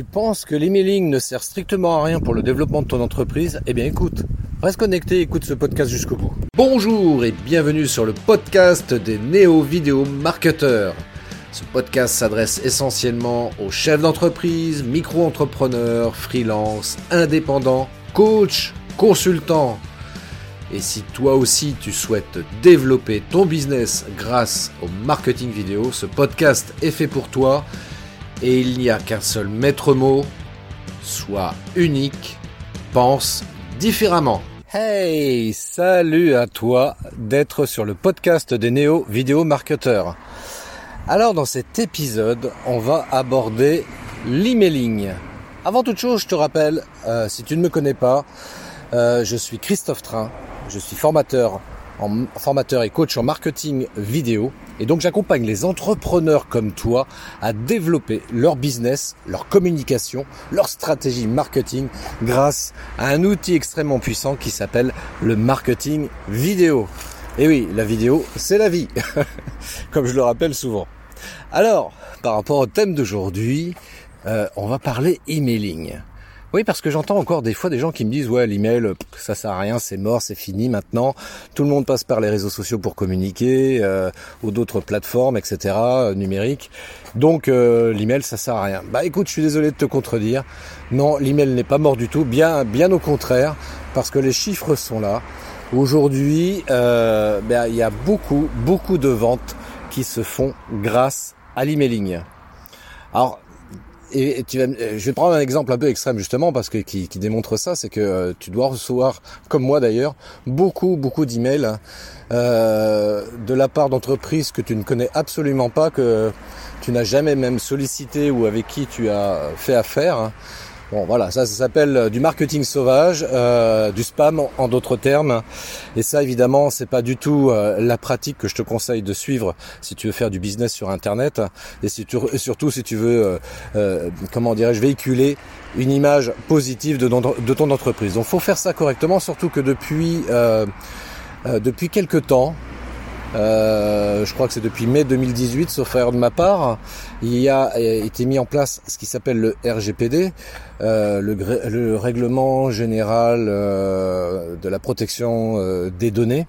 Tu penses que l'emailing ne sert strictement à rien pour le développement de ton entreprise Eh bien écoute, reste connecté écoute ce podcast jusqu'au bout. Bonjour et bienvenue sur le podcast des néo-vidéo marketeurs. Ce podcast s'adresse essentiellement aux chefs d'entreprise, micro-entrepreneurs, freelance, indépendants, coachs, consultants. Et si toi aussi tu souhaites développer ton business grâce au marketing vidéo, ce podcast est fait pour toi et il n'y a qu'un seul maître mot, sois unique, pense différemment. Hey, salut à toi d'être sur le podcast des néo vidéo marketeurs. Alors dans cet épisode, on va aborder l'emailing. Avant toute chose, je te rappelle, euh, si tu ne me connais pas, euh, je suis Christophe Train, je suis formateur, en, formateur et coach en marketing vidéo. Et donc j'accompagne les entrepreneurs comme toi à développer leur business, leur communication, leur stratégie marketing grâce à un outil extrêmement puissant qui s'appelle le marketing vidéo. Et oui, la vidéo, c'est la vie, comme je le rappelle souvent. Alors, par rapport au thème d'aujourd'hui, euh, on va parler emailing. Oui, parce que j'entends encore des fois des gens qui me disent ouais l'email ça sert à rien, c'est mort, c'est fini maintenant. Tout le monde passe par les réseaux sociaux pour communiquer euh, ou d'autres plateformes, etc. Euh, numériques. Donc euh, l'email ça sert à rien. Bah écoute, je suis désolé de te contredire. Non, l'email n'est pas mort du tout. Bien, bien au contraire, parce que les chiffres sont là. Aujourd'hui, euh, ben, il y a beaucoup, beaucoup de ventes qui se font grâce à l'emailing. Alors et tu vas, euh, je vais prendre un exemple un peu extrême justement parce que qui, qui démontre ça, c'est que euh, tu dois recevoir, comme moi d'ailleurs, beaucoup beaucoup d'emails euh, de la part d'entreprises que tu ne connais absolument pas, que tu n'as jamais même sollicité ou avec qui tu as fait affaire. Bon voilà, ça, ça s'appelle euh, du marketing sauvage, euh, du spam en, d'autres termes. Et ça évidemment, c'est pas du tout euh, la pratique que je te conseille de suivre si tu veux faire du business sur internet et, surtout si tu veux, comment dirais-je, véhiculer une image positive de, de ton entreprise. Donc faut faire ça correctement, surtout que depuis depuis quelques temps, euh, je crois que c'est depuis mai 2018, sauf erreur de ma part, il y a été mis en place ce qui s'appelle le RGPD, euh, le, le, règlement général euh, de la protection des données.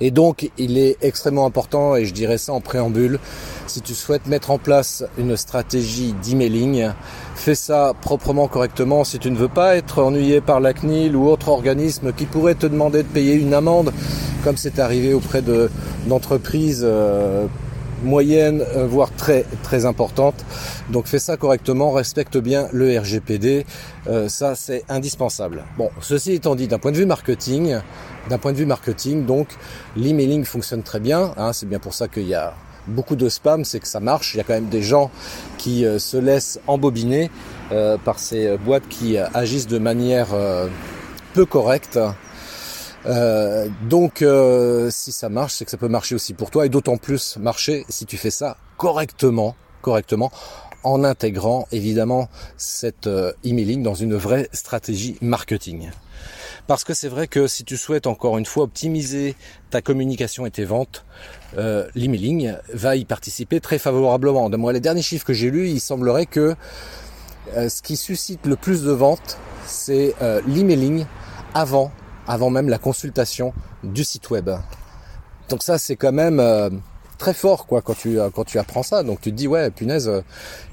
Et donc, il est extrêmement important, et je dirais ça en préambule, si tu souhaites mettre en place une stratégie d'emailing, fais ça proprement, correctement. Si tu ne veux pas être ennuyé par la CNIL ou autre organisme qui pourrait te demander de payer une amende, comme c'est arrivé auprès de d'entreprises euh, moyennes, euh, voire très très importantes. Donc fais ça correctement, respecte bien le RGPD, euh, ça c'est indispensable. Bon, ceci étant dit, d'un point de vue marketing, d'un point de vue marketing, donc l'emailing fonctionne très bien. Hein, c'est bien pour ça qu'il y a beaucoup de spam, c'est que ça marche. Il y a quand même des gens qui se laissent embobiner par ces boîtes qui agissent de manière peu correcte. Euh, donc euh, si ça marche, c'est que ça peut marcher aussi pour toi et d'autant plus marcher si tu fais ça correctement, correctement en intégrant évidemment cette euh, emailing dans une vraie stratégie marketing. Parce que c'est vrai que si tu souhaites encore une fois optimiser ta communication et tes ventes, euh, l'emailing va y participer très favorablement. Moi, les derniers chiffres que j'ai lus, il semblerait que ce qui suscite le plus de ventes, c'est l'emailing avant avant même la consultation du site web. Donc ça c'est quand même euh, très fort quoi quand tu euh, quand tu apprends ça. Donc tu te dis ouais punaise euh,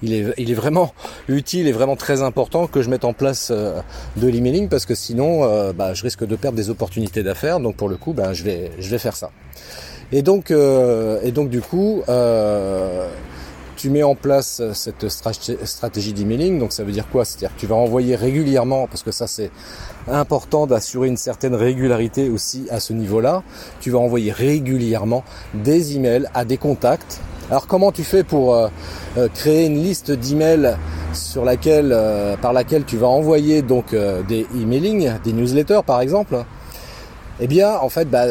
il est il est vraiment utile et vraiment très important que je mette en place de l'emailing parce que sinon bah, je risque de perdre des opportunités d'affaires. Donc pour le coup bah, je vais je vais faire ça. Et donc et donc du coup tu mets en place cette stratégie d'emailing, donc ça veut dire quoi? C'est-à-dire que tu vas envoyer régulièrement, parce que ça c'est important d'assurer une certaine régularité aussi à ce niveau-là, tu vas envoyer régulièrement des emails à des contacts. Alors comment tu fais pour euh, euh, créer une liste d'emails sur laquelle, euh, par laquelle tu vas envoyer donc des emailing, des newsletters par exemple? Eh bien en fait, bah,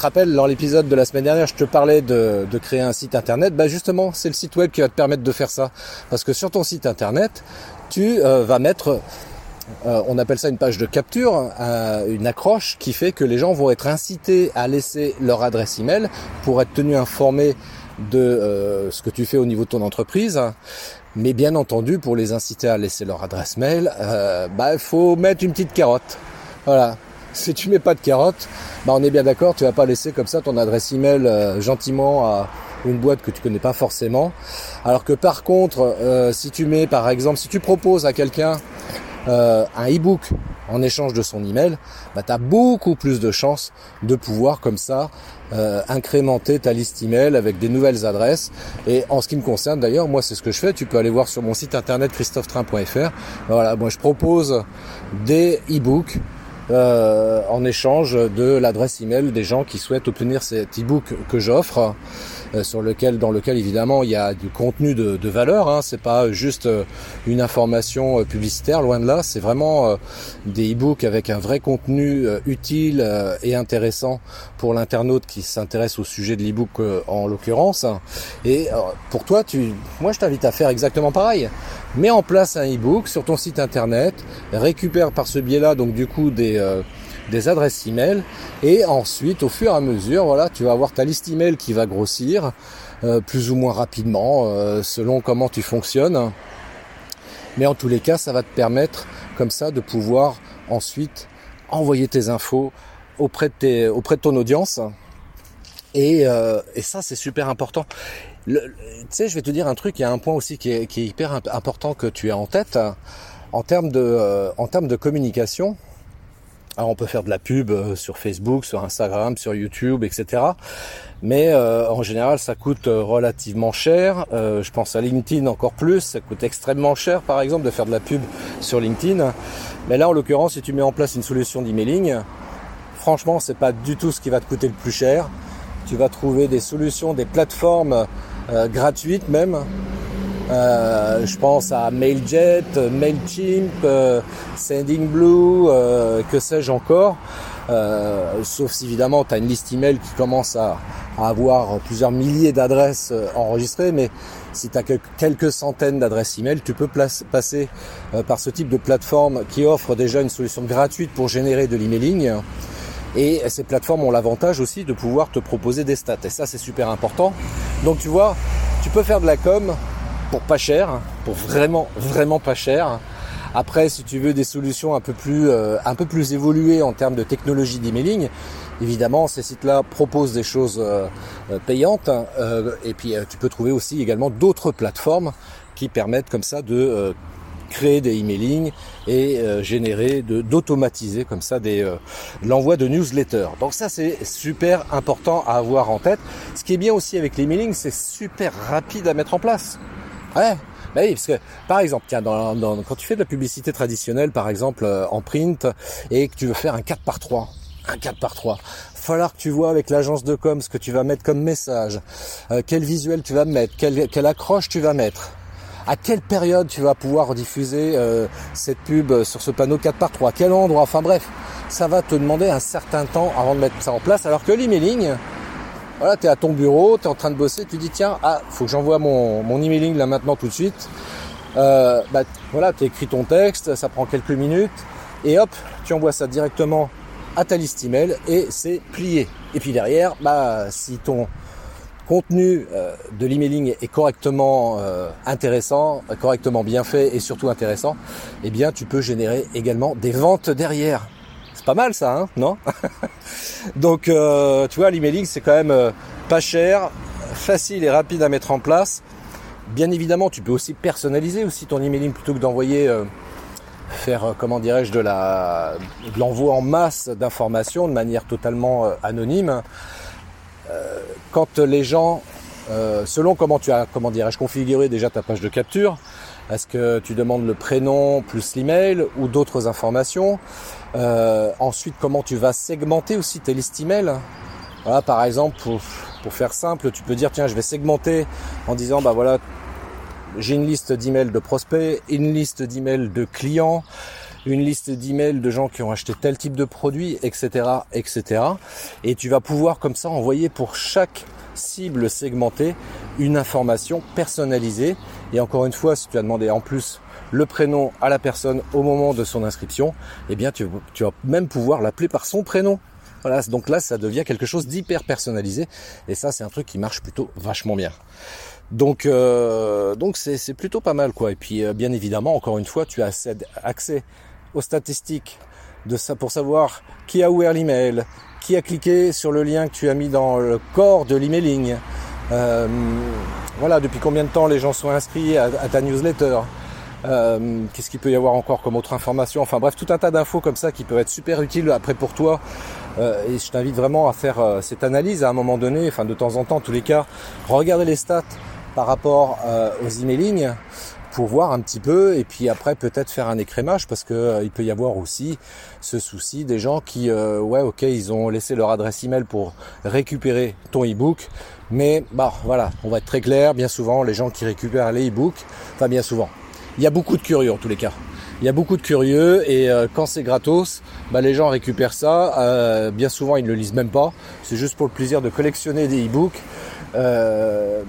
te rappelles, dans l'épisode de la semaine dernière, je te parlais de, créer un site internet. Bah justement, c'est le site web qui va te permettre de faire ça. Parce que sur ton site internet, tu euh, vas mettre, euh, on appelle ça une page de capture, une accroche qui fait que les gens vont être incités à laisser leur adresse email pour être tenus informés de ce que tu fais au niveau de ton entreprise. Mais bien entendu, pour les inciter à laisser leur adresse mail, bah il faut mettre une petite carotte. Voilà. Si tu mets pas de carotte, bah on est bien d'accord, tu vas pas laisser comme ça ton adresse email gentiment à une boîte que tu connais pas forcément. Alors que par contre, si tu mets par exemple, si tu proposes à quelqu'un euh, un e-book en échange de son email, bah, tu as beaucoup plus de chances de pouvoir comme ça euh, incrémenter ta liste email avec des nouvelles adresses. Et en ce qui me concerne d'ailleurs, moi c'est ce que je fais. Tu peux aller voir sur mon site internet christophetrain.fr. Voilà, moi je propose des e-books euh, en échange de l'adresse email des gens qui souhaitent obtenir cet e-book que j'offre. Euh, sur lequel, dans lequel évidemment il y a du contenu de, valeur. Hein. C'est pas juste euh, une information euh, publicitaire, loin de là. C'est vraiment des e-books avec un vrai contenu utile et intéressant pour l'internaute qui s'intéresse au sujet de l'e-book en l'occurrence. Et pour toi, tu, moi je t'invite à faire exactement pareil. Mets en place un e-book sur ton site internet, récupère par ce biais-là donc du coup des des adresses email et ensuite au fur et à mesure voilà tu vas avoir ta liste email qui va grossir euh, plus ou moins rapidement euh, selon comment tu fonctionnes. Mais en tous les cas ça va te permettre comme ça de pouvoir ensuite envoyer tes infos auprès de, tes, auprès de ton audience. Et, euh, et ça c'est super important. Tu sais je vais te dire un truc il y a un point aussi qui est, qui est hyper important que tu as en tête en termes de, en termes de communication alors on peut faire de la pub euh, sur Facebook, sur Instagram, sur YouTube, etc. Mais euh, en général, ça coûte euh, relativement cher. je pense à LinkedIn encore plus. Ça coûte extrêmement cher, par exemple, de faire de la pub sur LinkedIn. Mais là, en l'occurrence, si tu mets en place une solution d'emailing, franchement, c'est pas du tout ce qui va te coûter le plus cher. Tu vas trouver des solutions, des plateformes gratuites même, euh, je pense à Mailjet, Mailchimp, euh, Sendingblue, euh, que sais-je encore. sauf si évidemment tu as une liste email qui commence à, avoir plusieurs milliers d'adresses enregistrées, mais si tu as quelques centaines d'adresses email, tu peux passer par ce type de plateforme qui offre déjà une solution gratuite pour générer de l'emailing. Et ces plateformes ont l'avantage aussi de pouvoir te proposer des stats. Et ça, c'est super important. Donc tu vois, tu peux faire de la com pour pas cher, pour vraiment vraiment pas cher. Après, si tu veux des solutions un peu plus euh, un peu plus évoluées en termes de technologie d'emailing, évidemment, ces sites-là proposent des choses euh, euh, payantes. et puis, tu peux trouver aussi également d'autres plateformes qui permettent comme ça de créer des emailing et générer, d'automatiser comme ça des l'envoi de newsletters. Donc ça c'est super important à avoir en tête. Ce qui est bien aussi avec l'emailing, c'est super rapide à mettre en place. Ouais. Bah oui, parce que par exemple, tiens, dans, quand tu fais de la publicité traditionnelle, par exemple euh, en print, et que tu veux faire un 4 par 3 un 4 par 3 falloir que tu vois avec l'agence de com ce que tu vas mettre comme message, euh, quel visuel tu vas mettre, quelle, quelle, accroche tu vas mettre, à quelle période tu vas pouvoir diffuser euh, cette pub sur ce panneau 4 par 3 quel endroit, enfin bref, ça va te demander un certain temps avant de mettre ça en place, alors que l'emailing, voilà, tu es à ton bureau, tu es en train de bosser, tu dis tiens, ah, faut que j'envoie mon, emailing là maintenant tout de suite. Euh, bah, voilà, tu écris ton texte, ça prend quelques minutes, et hop, tu envoies ça directement à ta liste email et c'est plié. Et puis derrière, bah, si ton contenu euh, de l'emailing est correctement euh, intéressant, correctement bien fait et surtout intéressant, eh bien tu peux générer également des ventes derrière. C'est pas mal ça, hein, non Donc, euh, tu vois, l'emailing, c'est quand même euh, pas cher, facile et rapide à mettre en place. Bien évidemment, tu peux aussi personnaliser aussi ton emailing plutôt que d'envoyer, euh, faire, comment dirais-je, de la, de l'envoi en masse d'informations de manière totalement anonyme. quand les gens, selon comment tu as, comment dirais-je, configuré déjà ta page de capture, est-ce que tu demandes le prénom plus l'email ou d'autres informations? Euh, Ensuite, comment tu vas segmenter aussi tes listes email? Voilà, Par exemple, pour, faire simple, tu peux dire tiens, je vais segmenter en disant bah voilà, j'ai une liste d'emails de prospects, une liste d'emails de clients, une liste d'emails de gens qui ont acheté tel type de produit, etc., etc. Et tu vas pouvoir comme ça envoyer pour chaque cible segmentée une information personnalisée et encore une fois, si tu as demandé en plus le prénom à la personne au moment de son inscription, eh bien tu, vas même pouvoir l'appeler par son prénom. Voilà, donc là, ça devient quelque chose d'hyper personnalisé. Et ça, c'est un truc qui marche plutôt vachement bien. Donc, euh, donc c'est plutôt pas mal, quoi. Et puis, euh, bien évidemment, encore une fois, tu as accès aux statistiques de ça pour savoir qui a ouvert l'email, qui a cliqué sur le lien que tu as mis dans le corps de l'emailing. Euh, voilà, depuis combien de temps les gens sont inscrits à, ta newsletter. Euh, qu'est-ce qu'il peut y avoir encore comme autre information? Enfin bref, tout un tas d'infos comme ça qui peuvent être super utiles après pour toi. Euh, et je t'invite vraiment à faire cette analyse à un moment donné, enfin de temps en temps, tous les cas, regarder les stats par rapport aux emailing pour voir un petit peu et puis après peut-être faire un écrémage parce que il peut y avoir aussi ce souci des gens qui ouais ok ils ont laissé leur adresse email pour récupérer ton ebook mais bah voilà on va être très clair bien souvent les gens qui récupèrent les ebooks enfin bien souvent il y a beaucoup de curieux en tous les cas il y a beaucoup de curieux et euh, quand c'est gratos, bah, les gens récupèrent ça. bien souvent, ils ne le lisent même pas. C'est juste pour le plaisir de collectionner des e-books. Euh,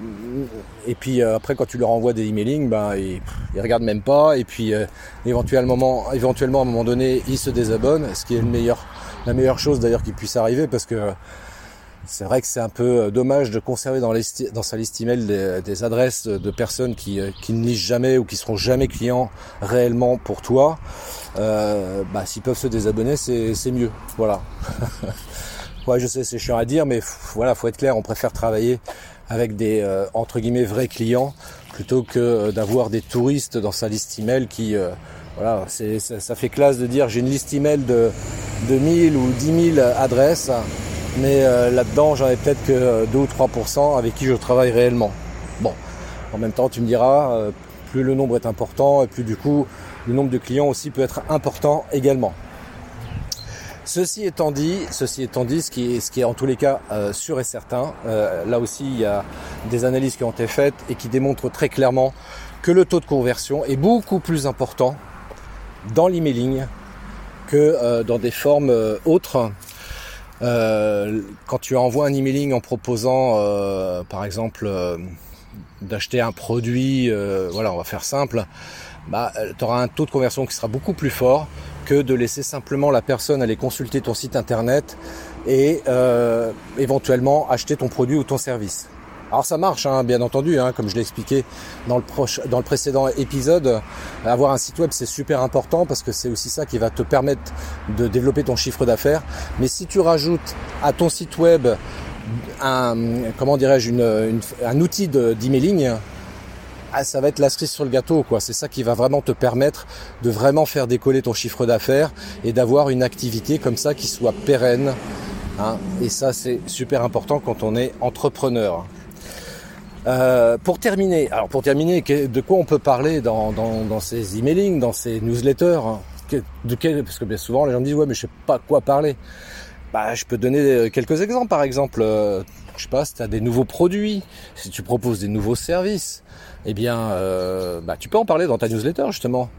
et puis euh, après, quand tu leur envoies des emailing, ben ils, ils regardent même pas. Et puis euh, éventuellement, éventuellement à un moment donné, ils se désabonnent, ce qui est le meilleur, la meilleure chose d'ailleurs qui puisse arriver, parce que c'est vrai que c'est un peu dommage de conserver dans, dans sa liste email des, des adresses de personnes qui, qui, ne lisent jamais ou qui seront jamais clients réellement pour toi. Euh, bah, s'ils peuvent se désabonner, c'est mieux. Voilà. Ouais, je sais, c'est chiant à dire, mais voilà, faut être clair, on préfère travailler avec des euh, entre guillemets vrais clients plutôt que euh, d'avoir des touristes dans sa liste email qui euh, voilà, c'est ça, fait classe de dire j'ai une liste email de de 1000 ou 10 000 adresses, mais là-dedans j'en ai peut-être que 2 ou 3% avec qui je travaille réellement. Bon, en même temps tu me diras, plus le nombre est important et plus du coup le nombre de clients aussi peut être important également. Ceci étant dit, ceci étant dit, ce qui est, ce qui est en tous les cas euh, sûr et certain, euh, là aussi il y a des analyses qui ont été faites et qui démontrent très clairement que le taux de conversion est beaucoup plus important dans l'emailing que euh, dans des formes autres. Quand tu envoies un emailing en proposant, par exemple, d'acheter un produit, voilà, on va faire simple, bah, tu auras un taux de conversion qui sera beaucoup plus fort que de laisser simplement la personne aller consulter ton site internet et euh, éventuellement acheter ton produit ou ton service. Alors ça marche, hein, bien entendu, hein, comme je l'ai expliqué dans le, précédent épisode, avoir un site web c'est super important parce que c'est aussi ça qui va te permettre de développer ton chiffre d'affaires. Mais si tu rajoutes à ton site web un, comment dirais-je, un outil d'emailing, ah, ça va être la cerise sur le gâteau. C'est ça qui va vraiment te permettre de vraiment faire décoller ton chiffre d'affaires et d'avoir une activité comme ça qui soit pérenne. Hein. Et ça, c'est super important quand on est entrepreneur. Euh, pour terminer, alors pour terminer, de quoi on peut parler dans, dans, ces emailing, dans ces newsletters hein? de quel, Parce que bien souvent, les gens me disent ouais, mais je sais pas quoi parler. Bah, je peux donner quelques exemples. Par exemple, euh, je sais pas, si tu as des nouveaux produits, si tu proposes des nouveaux services, eh bien, euh, bah, tu peux en parler dans ta newsletter justement.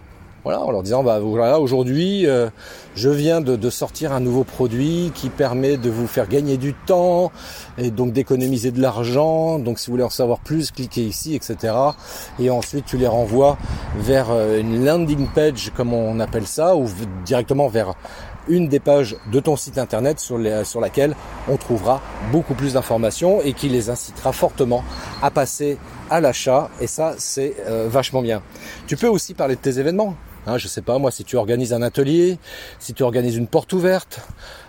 Voilà, en leur disant, bah voilà, aujourd'hui, euh, je viens de, sortir un nouveau produit qui permet de vous faire gagner du temps et donc d'économiser de l'argent. Donc, si vous voulez en savoir plus, cliquez ici, etc. Et ensuite, tu les renvoies vers euh, une landing page, comme on appelle ça, ou directement vers une des pages de ton site internet sur, les, sur laquelle on trouvera beaucoup plus d'informations et qui les incitera fortement à passer à l'achat et ça c'est euh, vachement bien. Tu peux aussi parler de tes événements. Hein, je sais pas moi si tu organises un atelier, si tu organises une porte ouverte,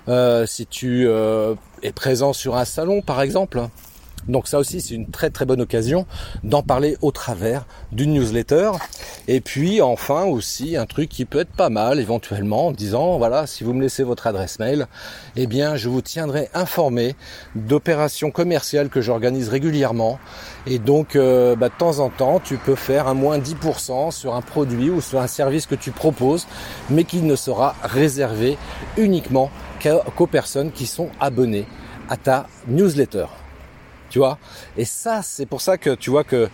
euh, si tu euh, es présent sur un salon par exemple. Donc ça aussi, c'est une très très bonne occasion d'en parler au travers d'une newsletter. Et puis enfin aussi un truc qui peut être pas mal éventuellement en disant voilà si vous me laissez votre adresse mail, eh bien je vous tiendrai informé d'opérations commerciales que j'organise régulièrement. Et donc euh, bah, de temps en temps tu peux faire un moins 10% sur un produit ou sur un service que tu proposes, mais qui ne sera réservé uniquement qu'aux personnes qui sont abonnées à ta newsletter tu vois. Et ça, c'est pour ça que tu vois que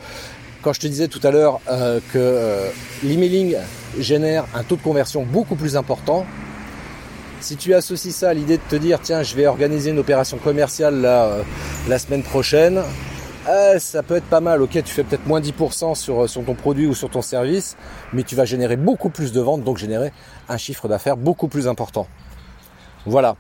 quand je te disais tout à l'heure euh, que euh, l'emailing génère un taux de conversion beaucoup plus important, si tu associes ça à l'idée de te dire tiens je vais organiser une opération commerciale euh, la semaine prochaine, ça peut être pas mal. Ok, tu fais peut-être moins 10% sur, sur ton produit ou sur ton service, mais tu vas générer beaucoup plus de ventes, donc générer un chiffre d'affaires beaucoup plus important. Voilà.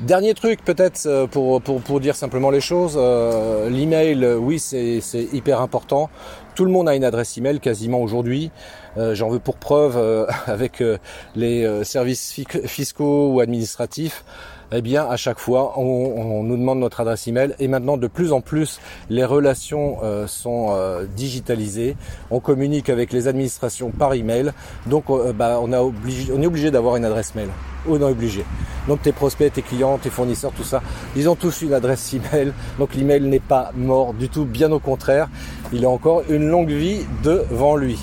Dernier truc peut-être euh, pour, pour, pour, dire simplement les choses, euh, l'email, oui c'est hyper important. Tout le monde a une adresse email quasiment aujourd'hui. Euh, j'en veux pour preuve avec les services fiscaux ou administratifs eh bien à chaque fois on, nous demande notre adresse email et maintenant de plus en plus les relations euh, sont euh, digitalisées. On communique avec les administrations par email, donc euh, bah, on, a obligé, on est obligé d'avoir une adresse mail. On est obligé. Donc tes prospects, tes clients, tes fournisseurs, tout ça, ils ont tous une adresse email. Donc l'email n'est pas mort du tout, bien au contraire, il a encore une longue vie devant lui.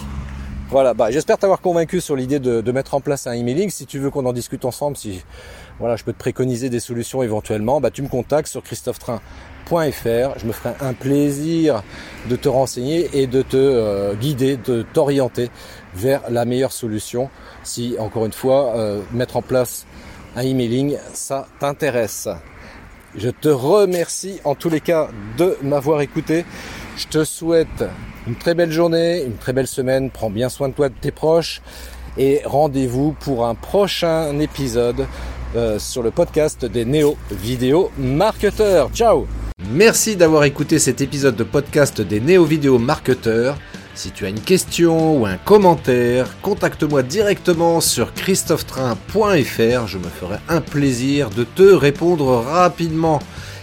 Voilà, bah, j'espère t'avoir convaincu sur l'idée de, mettre en place un emailing. Si tu veux qu'on en discute ensemble, si voilà, je peux te préconiser des solutions éventuellement, bah, tu me contactes sur christophetrain.fr. Je me ferai un plaisir de te renseigner et de te euh, guider, de t'orienter vers la meilleure solution. Si, encore une fois, euh, mettre en place un emailing, ça t'intéresse. Je te remercie en tous les cas de m'avoir écouté. Je te souhaite une très belle journée, une très belle semaine. Prends bien soin de toi, de tes proches. Et rendez-vous pour un prochain épisode euh, sur le podcast des Néo Vidéo Marketeurs. Ciao Merci d'avoir écouté cet épisode de podcast des Néo Vidéo Marketeurs. Si tu as une question ou un commentaire, contacte-moi directement sur christophetrain.fr. Je me ferai un plaisir de te répondre rapidement.